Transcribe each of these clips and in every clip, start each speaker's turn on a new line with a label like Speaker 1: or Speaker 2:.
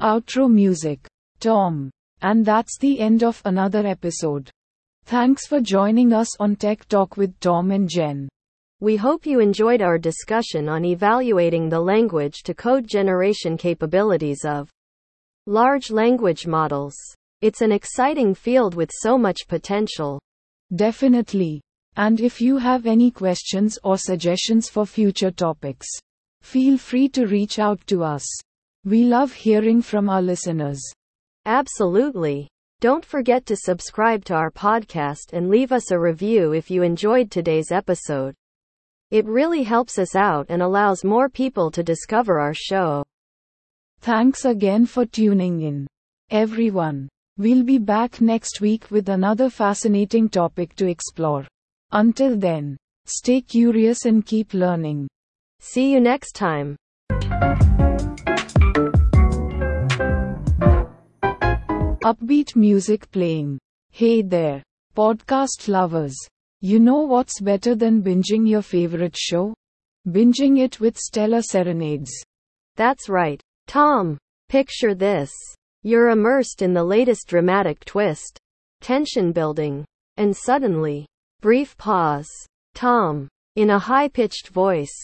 Speaker 1: Outro music. Tom. And that's the end of another episode. Thanks for joining us on Tech Talk with Tom and Jen.
Speaker 2: We hope you enjoyed our discussion on evaluating the language to code generation capabilities of large language models. It's an exciting field with so much potential.
Speaker 1: Definitely. And if you have any questions or suggestions for future topics, feel free to reach out to us. We love hearing from our listeners.
Speaker 2: Absolutely. Don't forget to subscribe to our podcast and leave us a review if you enjoyed today's episode. It really helps us out and allows more people to discover our show.
Speaker 1: Thanks again for tuning in. Everyone. We'll be back next week with another fascinating topic to explore. Until then, stay curious and keep learning.
Speaker 2: See you next time.
Speaker 1: Upbeat music playing. Hey there, podcast lovers. You know what's better than binging your favorite show? Binging it with stellar serenades.
Speaker 2: That's right. Tom, picture this. You're immersed in the latest dramatic twist. Tension building. And suddenly, brief pause. Tom, in a high pitched voice.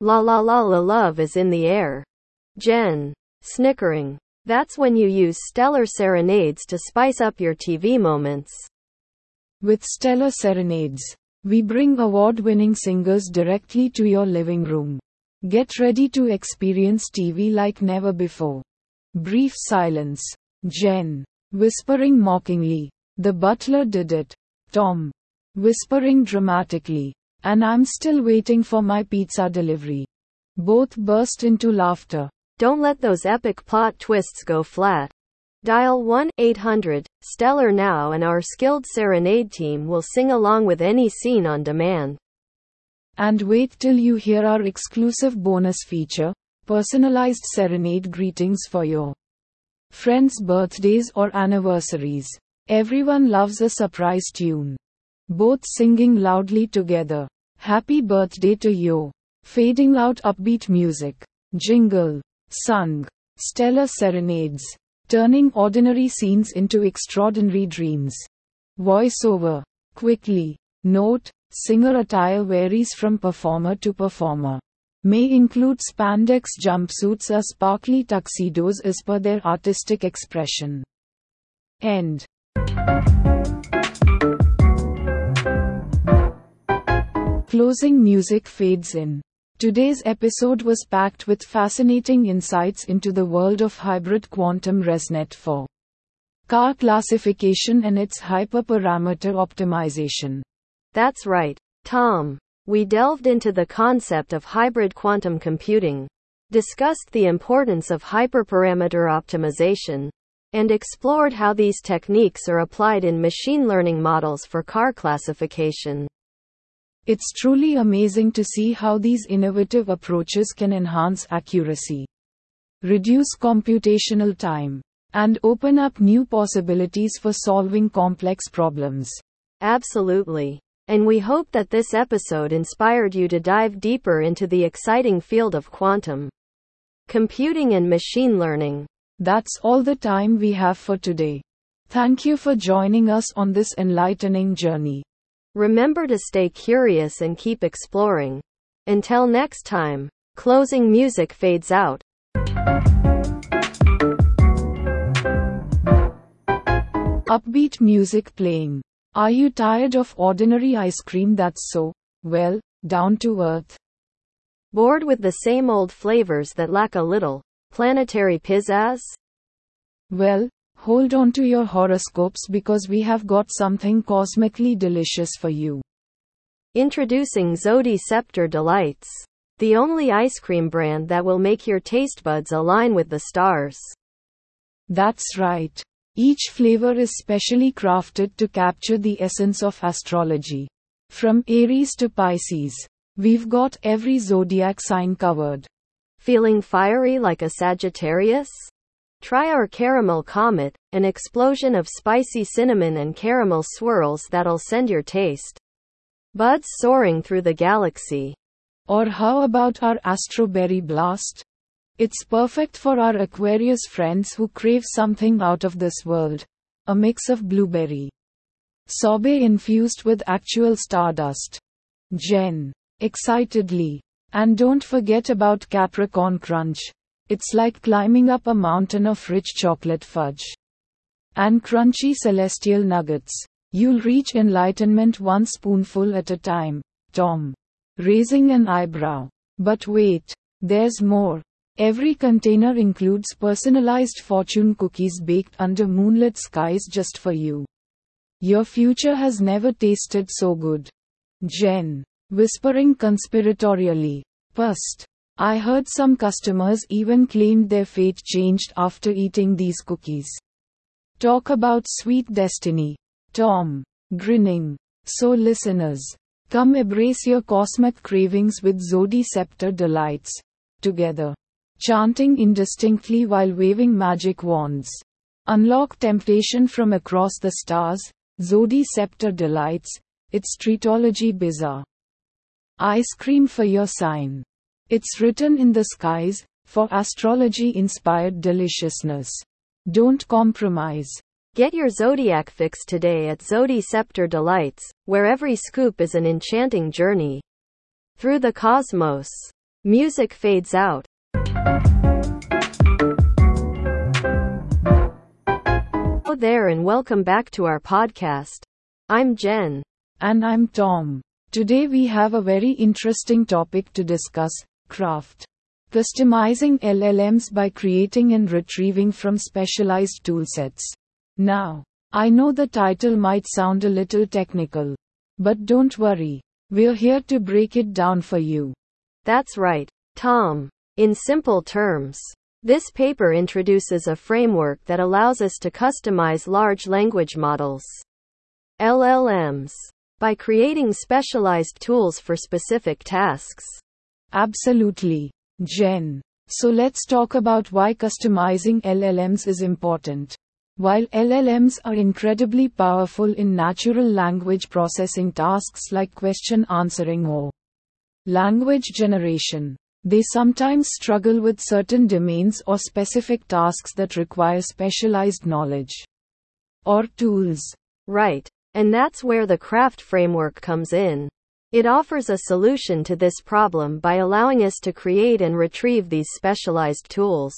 Speaker 2: La la la la love is in the air. Jen, snickering. That's when you use stellar serenades to spice up your TV moments.
Speaker 1: With stellar serenades, we bring award winning singers directly to your living room. Get ready to experience TV like never before. Brief silence. Jen. Whispering mockingly. The butler did it. Tom. Whispering dramatically. And I'm still waiting for my pizza delivery. Both burst into laughter.
Speaker 2: Don't let those epic plot twists go flat. Dial 1 800 Stellar now and our skilled serenade team will sing along with any scene on demand.
Speaker 1: And wait till you hear our exclusive bonus feature personalized serenade greetings for your friends' birthdays or anniversaries. Everyone loves a surprise tune. Both singing loudly together. Happy birthday to you. Fading out upbeat music. Jingle. Sung. Stellar serenades. Turning ordinary scenes into extraordinary dreams. Voiceover. Quickly. Note, singer attire varies from performer to performer. May include spandex jumpsuits or sparkly tuxedos as per their artistic expression. End. Closing music fades in. Today's episode was packed with fascinating insights into the world of hybrid quantum ResNet for car classification and its hyperparameter optimization.
Speaker 2: That's right, Tom. We delved into the concept of hybrid quantum computing, discussed the importance of hyperparameter optimization, and explored how these techniques are applied in machine learning models for car classification.
Speaker 1: It's truly amazing to see how these innovative approaches can enhance accuracy, reduce computational time, and open up new possibilities for solving complex problems.
Speaker 2: Absolutely. And we hope that this episode inspired you to dive deeper into the exciting field of quantum computing and machine learning.
Speaker 1: That's all the time we have for today. Thank you for joining us on this enlightening journey.
Speaker 2: Remember to stay curious and keep exploring. Until next time, closing music fades out.
Speaker 1: Upbeat music playing. Are you tired of ordinary ice cream that's so, well, down to earth?
Speaker 2: Bored with the same old flavors that lack a little planetary pizzazz?
Speaker 1: Well, hold on to your horoscopes because we have got something cosmically delicious for you.
Speaker 2: Introducing Zodi Scepter Delights, the only ice cream brand that will make your taste buds align with the stars.
Speaker 1: That's right. Each flavor is specially crafted to capture the essence of astrology. From Aries to Pisces, we've got every zodiac sign covered.
Speaker 2: Feeling fiery like a Sagittarius? Try our Caramel Comet, an explosion of spicy cinnamon and caramel swirls that'll send your taste buds soaring through the galaxy.
Speaker 1: Or how about our Astroberry Blast? It's perfect for our Aquarius friends who crave something out of this world. A mix of blueberry sorbet infused with actual stardust. Jen. Excitedly. And don't forget about Capricorn Crunch. It's like climbing up a mountain of rich chocolate fudge. And crunchy celestial nuggets. You'll reach enlightenment one spoonful at a time. Tom. Raising an eyebrow. But wait. There's more. Every container includes personalized fortune cookies baked under moonlit skies just for you. Your future has never tasted so good. Jen. Whispering conspiratorially. Pust. I heard some customers even claimed their fate changed after eating these cookies. Talk about sweet destiny. Tom. Grinning. So, listeners, come embrace your cosmic cravings with Zodi Scepter Delights. Together. Chanting indistinctly while waving magic wands. Unlock temptation from across the stars. Zodi Scepter Delights. It's Streetology Bizarre. Ice cream for your sign. It's written in the skies, for astrology inspired deliciousness. Don't compromise.
Speaker 2: Get your zodiac fix today at Zodi Scepter Delights, where every scoop is an enchanting journey through the cosmos. Music fades out. Hello there and welcome back to our podcast. I'm Jen.
Speaker 1: And I'm Tom. Today we have a very interesting topic to discuss Craft. Customizing LLMs by creating and retrieving from specialized toolsets. Now, I know the title might sound a little technical. But don't worry. We're here to break it down for you.
Speaker 2: That's right, Tom. In simple terms, this paper introduces a framework that allows us to customize large language models. LLMs. By creating specialized tools for specific tasks.
Speaker 1: Absolutely. Jen. So let's talk about why customizing LLMs is important. While LLMs are incredibly powerful in natural language processing tasks like question answering or language generation, they sometimes struggle with certain domains or specific tasks that require specialized knowledge or tools.
Speaker 2: Right. And that's where the craft framework comes in. It offers a solution to this problem by allowing us to create and retrieve these specialized tools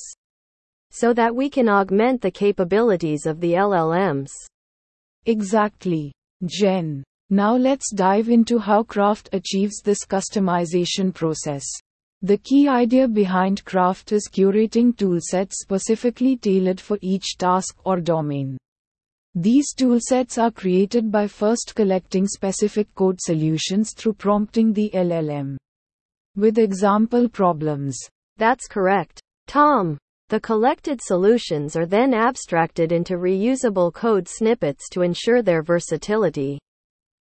Speaker 2: so that we can augment the capabilities of the LLMs.
Speaker 1: Exactly. Jen. Now let's dive into how Craft achieves this customization process. The key idea behind Craft is curating toolsets specifically tailored for each task or domain. These toolsets are created by first collecting specific code solutions through prompting the LLM with example problems.
Speaker 2: That's correct. Tom. The collected solutions are then abstracted into reusable code snippets to ensure their versatility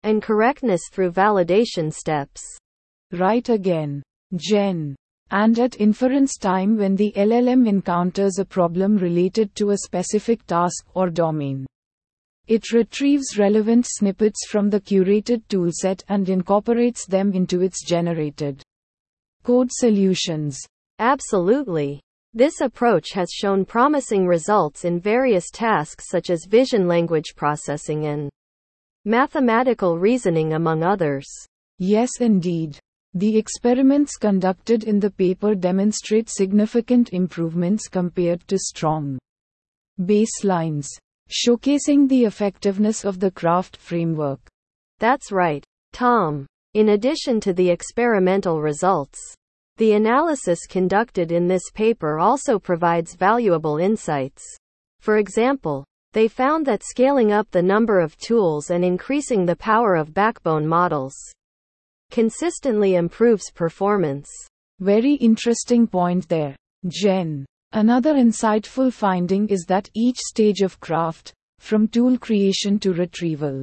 Speaker 2: and correctness through validation steps.
Speaker 1: Right again. Jen. And at inference time when the LLM encounters a problem related to a specific task or domain. It retrieves relevant snippets from the curated toolset and incorporates them into its generated code solutions.
Speaker 2: Absolutely. This approach has shown promising results in various tasks such as vision language processing and mathematical reasoning, among others.
Speaker 1: Yes, indeed. The experiments conducted in the paper demonstrate significant improvements compared to strong baselines showcasing the effectiveness of the craft framework.
Speaker 2: That's right, Tom. In addition to the experimental results, the analysis conducted in this paper also provides valuable insights. For example, they found that scaling up the number of tools and increasing the power of backbone models consistently improves performance.
Speaker 1: Very interesting point there, Jen. Another insightful finding is that each stage of craft, from tool creation to retrieval,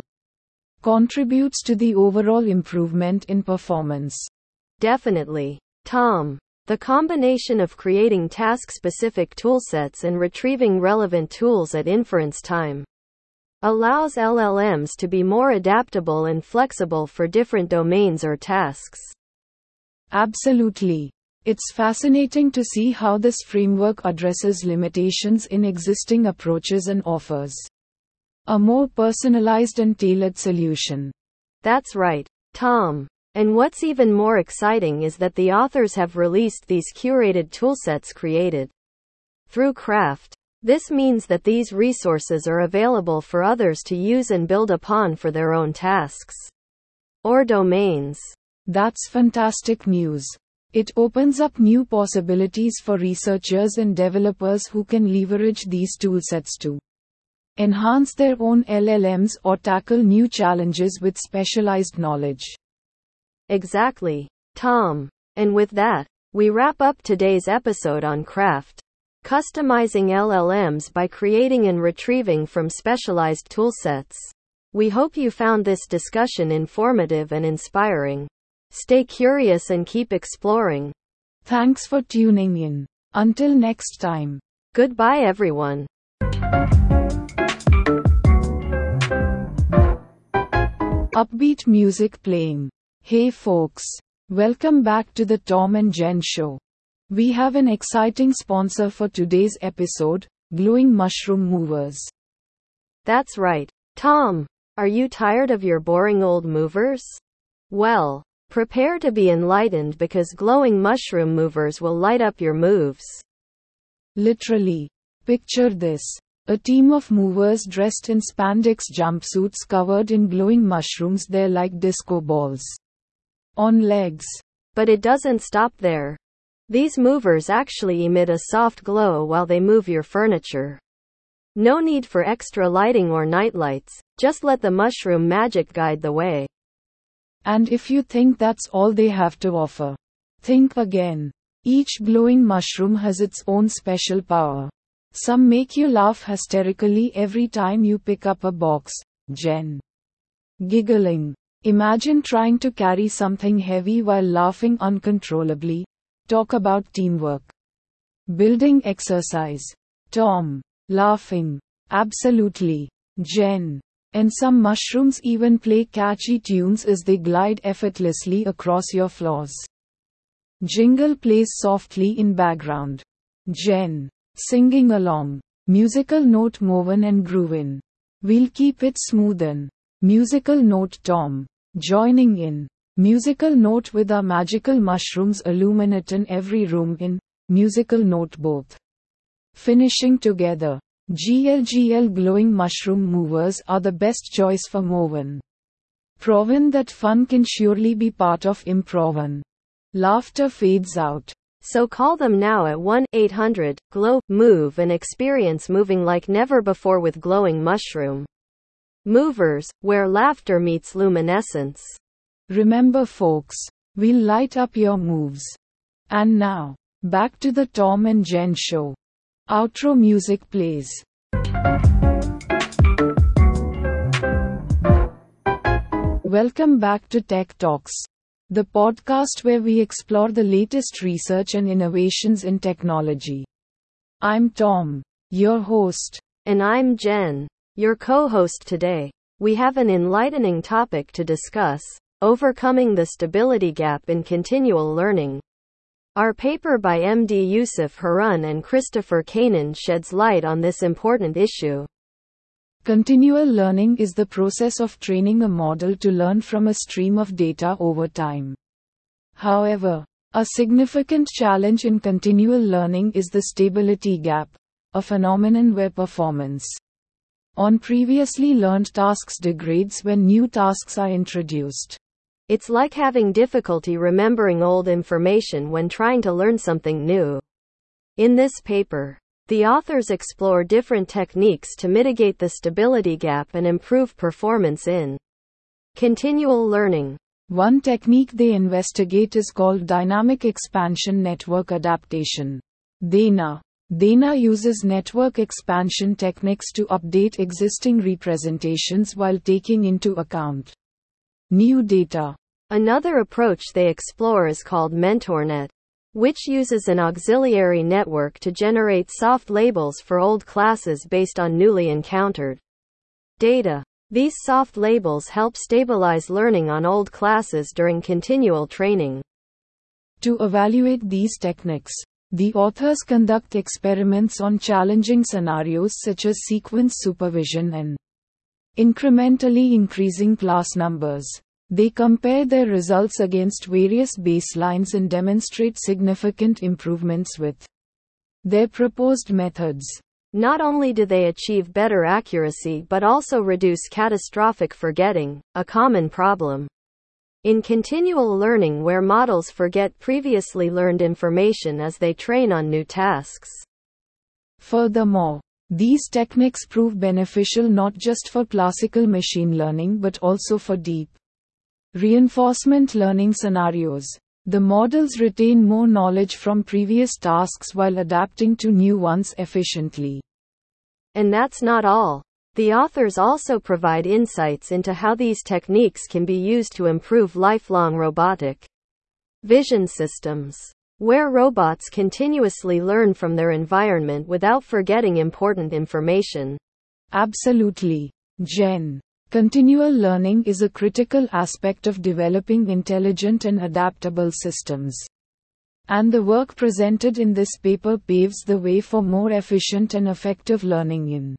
Speaker 1: contributes to the overall improvement in performance.
Speaker 2: Definitely. Tom. The combination of creating task specific toolsets and retrieving relevant tools at inference time allows LLMs to be more adaptable and flexible for different domains or tasks.
Speaker 1: Absolutely. It's fascinating to see how this framework addresses limitations in existing approaches and offers a more personalized and tailored solution.
Speaker 2: That's right, Tom. And what's even more exciting is that the authors have released these curated toolsets created through Craft. This means that these resources are available for others to use and build upon for their own tasks or domains.
Speaker 1: That's fantastic news. It opens up new possibilities for researchers and developers who can leverage these toolsets to enhance their own LLMs or tackle new challenges with specialized knowledge.
Speaker 2: Exactly, Tom. And with that, we wrap up today's episode on craft. Customizing LLMs by creating and retrieving from specialized toolsets. We hope you found this discussion informative and inspiring. Stay curious and keep exploring.
Speaker 1: Thanks for tuning in. Until next time.
Speaker 2: Goodbye, everyone.
Speaker 1: Upbeat music playing. Hey folks. Welcome back to the Tom and Jen Show. We have an exciting sponsor for today's episode Glowing Mushroom Movers.
Speaker 2: That's right. Tom, are you tired of your boring old movers? Well, prepare to be enlightened because glowing mushroom movers will light up your moves.
Speaker 1: Literally. Picture this. A team of movers dressed in spandex jumpsuits covered in glowing mushrooms, they're like disco balls on legs.
Speaker 2: But it doesn't stop there. These movers actually emit a soft glow while they move your furniture. No need for extra lighting or nightlights, just let the mushroom magic guide the way.
Speaker 1: And if you think that's all they have to offer, think again. Each glowing mushroom has its own special power. Some make you laugh hysterically every time you pick up a box, Jen. Giggling. Imagine trying to carry something heavy while laughing uncontrollably. Talk about teamwork. Building exercise. Tom. Laughing. Absolutely. Jen. And some mushrooms even play catchy tunes as they glide effortlessly across your floors. Jingle plays softly in background. Jen. Singing along. Musical note Moven and groovin'. We'll keep it smoothin'. Musical note Tom. Joining in. Musical note with our magical mushrooms illuminating every room in. Musical note both. Finishing together. GLGL glowing mushroom movers are the best choice for Moven. Proven that fun can surely be part of improven. Laughter fades out.
Speaker 2: So call them now at 1 800 GLOW MOVE and experience moving like never before with glowing mushroom. Movers, where laughter meets luminescence.
Speaker 1: Remember, folks, we'll light up your moves. And now, back to the Tom and Jen show. Outro music plays. Welcome back to Tech Talks, the podcast where we explore the latest research and innovations in technology. I'm Tom, your host.
Speaker 2: And I'm Jen. Your co host today, we have an enlightening topic to discuss overcoming the stability gap in continual learning. Our paper by MD Yousuf Harun and Christopher Kanan sheds light on this important issue.
Speaker 1: Continual learning is the process of training a model to learn from a stream of data over time. However, a significant challenge in continual learning is the stability gap, a phenomenon where performance on previously learned tasks degrades when new tasks are introduced.
Speaker 2: It's like having difficulty remembering old information when trying to learn something new. In this paper, the authors explore different techniques to mitigate the stability gap and improve performance in continual learning.
Speaker 1: One technique they investigate is called dynamic expansion network adaptation. DENA. DENA uses network expansion techniques to update existing representations while taking into account new data.
Speaker 2: Another approach they explore is called MentorNet, which uses an auxiliary network to generate soft labels for old classes based on newly encountered data. These soft labels help stabilize learning on old classes during continual training.
Speaker 1: To evaluate these techniques, the authors conduct experiments on challenging scenarios such as sequence supervision and incrementally increasing class numbers. They compare their results against various baselines and demonstrate significant improvements with their proposed methods.
Speaker 2: Not only do they achieve better accuracy but also reduce catastrophic forgetting, a common problem. In continual learning where models forget previously learned information as they train on new tasks.
Speaker 1: Furthermore, these techniques prove beneficial not just for classical machine learning but also for deep reinforcement learning scenarios. The models retain more knowledge from previous tasks while adapting to new ones efficiently.
Speaker 2: And that's not all. The authors also provide insights into how these techniques can be used to improve lifelong robotic vision systems, where robots continuously learn from their environment without forgetting important information.
Speaker 1: Absolutely. Jen. Continual learning is a critical aspect of developing intelligent and adaptable systems. And the work presented in this paper paves the way for more efficient and effective learning in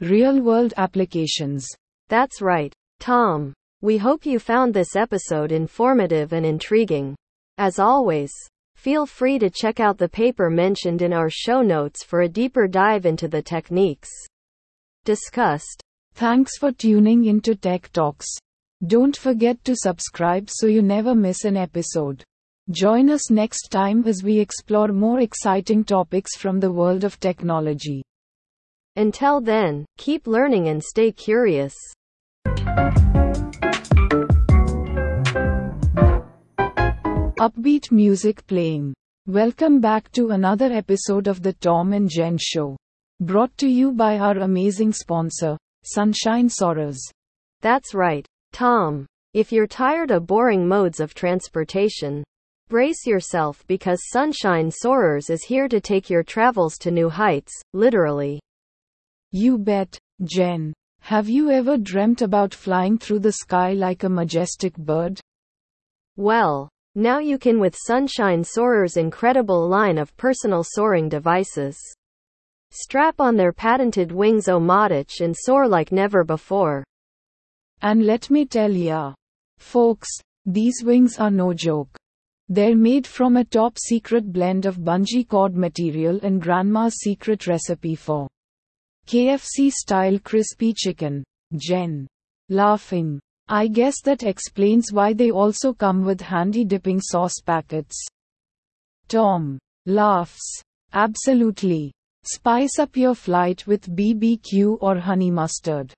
Speaker 1: real world applications.
Speaker 2: That's right, Tom. We hope you found this episode informative and intriguing. As always, feel free to check out the paper mentioned in our show notes for a deeper dive into the techniques discussed.
Speaker 1: Thanks for tuning into Tech Talks. Don't forget to subscribe so you never miss an episode. Join us next time as we explore more exciting topics from the world of technology.
Speaker 2: Until then, keep learning and stay curious.
Speaker 1: Upbeat music playing. Welcome back to another episode of the Tom and Jen Show. Brought to you by our amazing sponsor, Sunshine Soarers.
Speaker 2: That's right, Tom. If you're tired of boring modes of transportation, brace yourself because Sunshine Soarers is here to take your travels to new heights, literally.
Speaker 1: You bet, Jen. Have you ever dreamt about flying through the sky like a majestic bird?
Speaker 2: Well, now you can with Sunshine Soarer's incredible line of personal soaring devices. Strap on their patented wings Omatich and soar like never before.
Speaker 1: And let me tell ya, folks, these wings are no joke. They're made from a top secret blend of bungee cord material and grandma's secret recipe for KFC style crispy chicken. Jen. Laughing. I guess that explains why they also come with handy dipping sauce packets. Tom. Laughs. Absolutely. Spice up your flight with BBQ or honey mustard.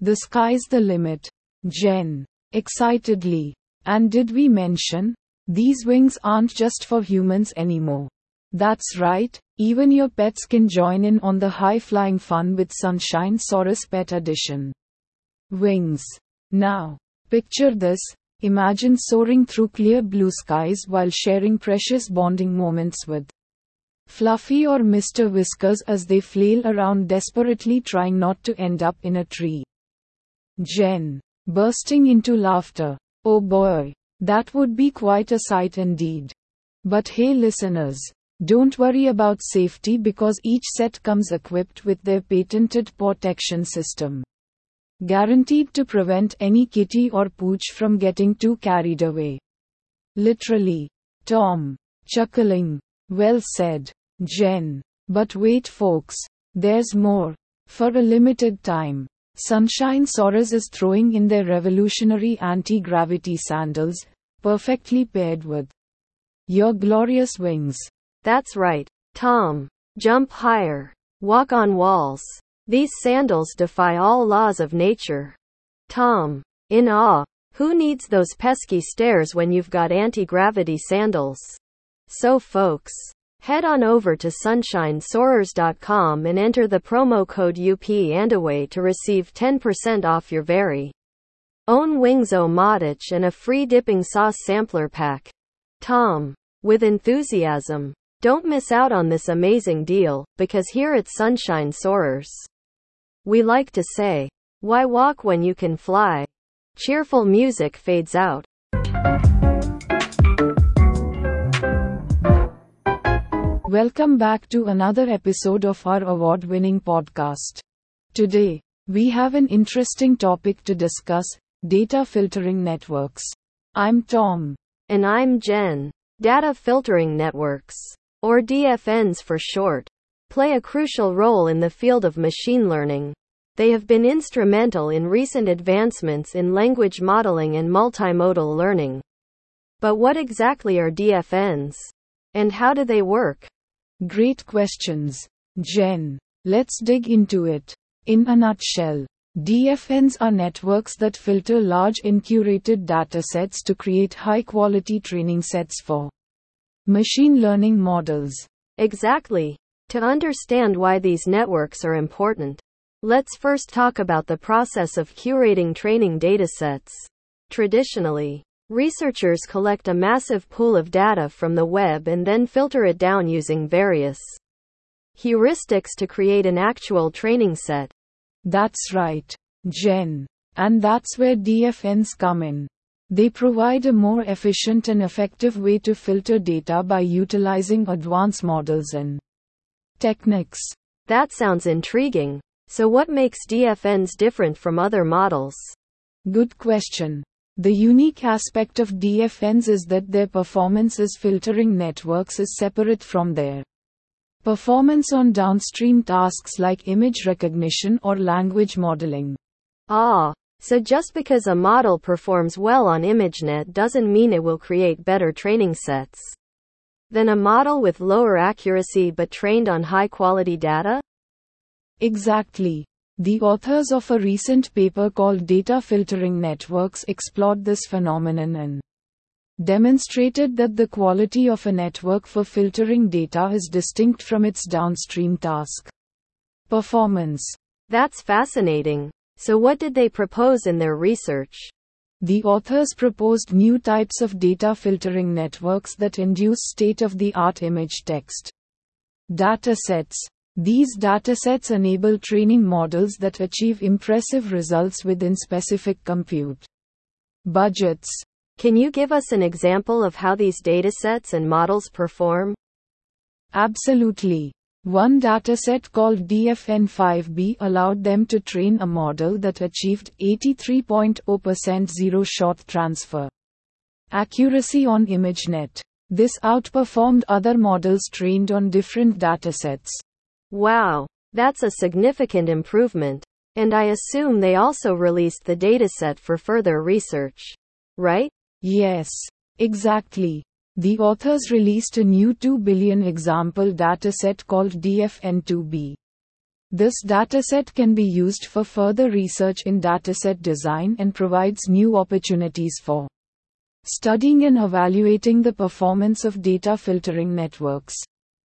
Speaker 1: The sky's the limit. Jen. Excitedly. And did we mention? These wings aren't just for humans anymore. That's right, even your pets can join in on the high flying fun with Sunshine Saurus Pet Edition. Wings. Now, picture this imagine soaring through clear blue skies while sharing precious bonding moments with Fluffy or Mr. Whiskers as they flail around desperately trying not to end up in a tree. Jen. Bursting into laughter. Oh boy. That would be quite a sight indeed. But hey listeners. Don't worry about safety because each set comes equipped with their patented protection system. Guaranteed to prevent any kitty or pooch from getting too carried away. Literally. Tom. Chuckling. Well said, Jen. But wait, folks, there's more. For a limited time, Sunshine Saurus is throwing in their revolutionary anti gravity sandals, perfectly paired with your glorious wings.
Speaker 2: That's right, Tom. Jump higher. Walk on walls. These sandals defy all laws of nature. Tom. In awe. Who needs those pesky stairs when you've got anti gravity sandals? So, folks, head on over to sunshinesaurers.com and enter the promo code UP to receive 10% off your very own Wings Omatich and a free dipping sauce sampler pack. Tom, with enthusiasm. Don't miss out on this amazing deal, because here at Sunshine Soarers, we like to say, why walk when you can fly? Cheerful music fades out.
Speaker 1: Welcome back to another episode of our award winning podcast. Today, we have an interesting topic to discuss data filtering networks. I'm Tom.
Speaker 2: And I'm Jen. Data filtering networks, or DFNs for short, play a crucial role in the field of machine learning. They have been instrumental in recent advancements in language modeling and multimodal learning. But what exactly are DFNs? And how do they work?
Speaker 1: Great questions, Jen. Let's dig into it. In a nutshell, DFNs are networks that filter large uncurated datasets to create high quality training sets for machine learning models.
Speaker 2: Exactly. To understand why these networks are important, let's first talk about the process of curating training datasets. Traditionally, Researchers collect a massive pool of data from the web and then filter it down using various heuristics to create an actual training set.
Speaker 1: That's right, Jen. And that's where DFNs come in. They provide a more efficient and effective way to filter data by utilizing advanced models and techniques.
Speaker 2: That sounds intriguing. So, what makes DFNs different from other models?
Speaker 1: Good question. The unique aspect of DFNs is that their performance as filtering networks is separate from their performance on downstream tasks like image recognition or language modeling.
Speaker 2: Ah, so just because a model performs well on ImageNet doesn't mean it will create better training sets than a model with lower accuracy but trained on high quality data?
Speaker 1: Exactly. The authors of a recent paper called Data Filtering Networks explored this phenomenon and demonstrated that the quality of a network for filtering data is distinct from its downstream task performance.
Speaker 2: That's fascinating. So, what did they propose in their research?
Speaker 1: The authors proposed new types of data filtering networks that induce state of the art image text datasets these datasets enable training models that achieve impressive results within specific compute budgets.
Speaker 2: Can you give us an example of how these datasets and models perform?
Speaker 1: Absolutely. One dataset called DFN5B allowed them to train a model that achieved 83.0% zero shot transfer accuracy on ImageNet. This outperformed other models trained on different datasets.
Speaker 2: Wow, that's a significant improvement. And I assume they also released the dataset for further research. Right?
Speaker 1: Yes, exactly. The authors released a new 2 billion example dataset called DFN2B. This dataset can be used for further research in dataset design and provides new opportunities for studying and evaluating the performance of data filtering networks.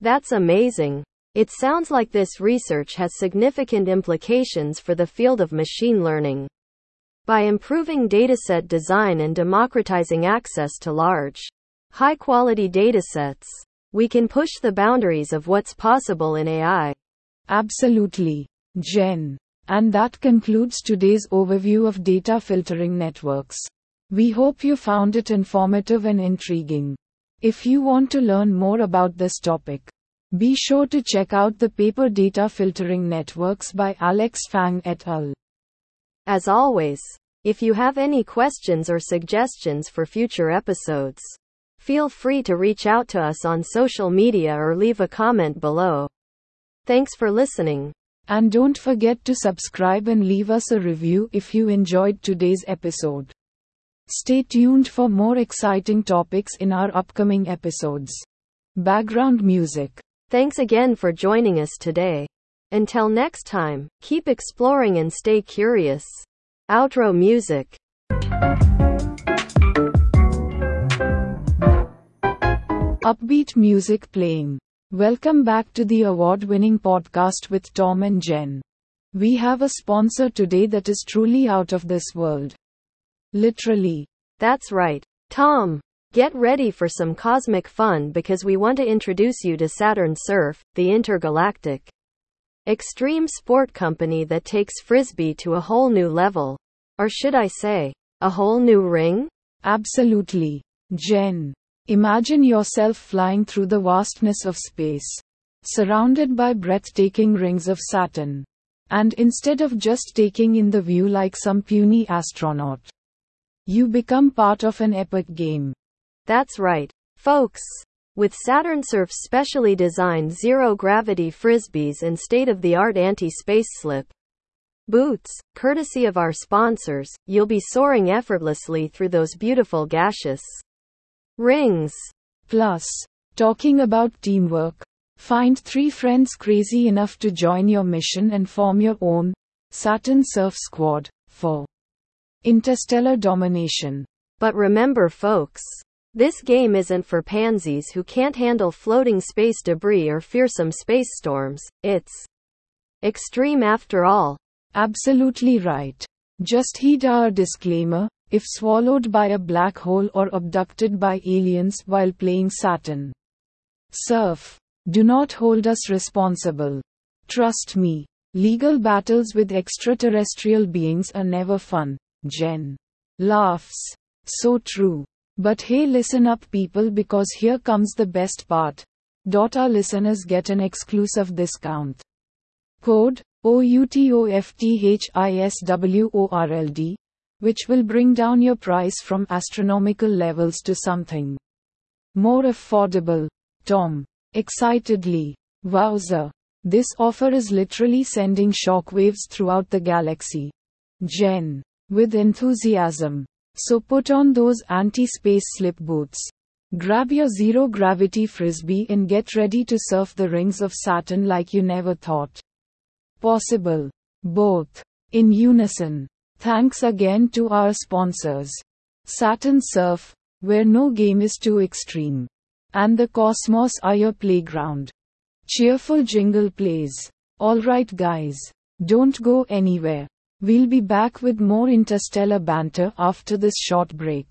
Speaker 2: That's amazing. It sounds like this research has significant implications for the field of machine learning. By improving dataset design and democratizing access to large, high quality datasets, we can push the boundaries of what's possible in AI.
Speaker 1: Absolutely, Jen. And that concludes today's overview of data filtering networks. We hope you found it informative and intriguing. If you want to learn more about this topic, be sure to check out the paper data filtering networks by Alex Fang et al.
Speaker 2: As always, if you have any questions or suggestions for future episodes, feel free to reach out to us on social media or leave a comment below. Thanks for listening.
Speaker 1: And don't forget to subscribe and leave us a review if you enjoyed today's episode. Stay tuned for more exciting topics in our upcoming episodes. Background music.
Speaker 2: Thanks again for joining us today. Until next time, keep exploring and stay curious. Outro music.
Speaker 1: Upbeat music playing. Welcome back to the award winning podcast with Tom and Jen. We have a sponsor today that is truly out of this world. Literally.
Speaker 2: That's right. Tom. Get ready for some cosmic fun because we want to introduce you to Saturn Surf, the intergalactic extreme sport company that takes frisbee to a whole new level. Or should I say, a whole new ring?
Speaker 1: Absolutely. Jen. Imagine yourself flying through the vastness of space, surrounded by breathtaking rings of Saturn. And instead of just taking in the view like some puny astronaut, you become part of an epic game.
Speaker 2: That's right, folks. With Saturn Surf's specially designed zero gravity frisbees and state of the art anti space slip boots, courtesy of our sponsors, you'll be soaring effortlessly through those beautiful gaseous rings.
Speaker 1: Plus, talking about teamwork, find three friends crazy enough to join your mission and form your own Saturn Surf Squad for interstellar domination.
Speaker 2: But remember, folks, this game isn't for pansies who can't handle floating space debris or fearsome space storms. It's extreme after all.
Speaker 1: Absolutely right. Just heed our disclaimer if swallowed by a black hole or abducted by aliens while playing Saturn. Surf. Do not hold us responsible. Trust me. Legal battles with extraterrestrial beings are never fun. Jen. Laughs. So true. But hey, listen up, people, because here comes the best part. Our listeners get an exclusive discount. Code OUTOFTHISWORLD which will bring down your price from astronomical levels to something more affordable. Tom. Excitedly. Wowza. This offer is literally sending shockwaves throughout the galaxy. Jen. With enthusiasm. So put on those anti space slip boots. Grab your zero gravity frisbee and get ready to surf the rings of Saturn like you never thought possible. Both. In unison. Thanks again to our sponsors. Saturn Surf, where no game is too extreme. And the cosmos are your playground. Cheerful jingle plays. Alright, guys. Don't go anywhere. We'll be back with more interstellar banter after this short break.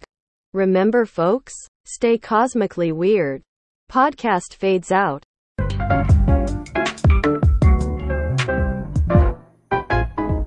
Speaker 2: Remember, folks, stay cosmically weird. Podcast fades out.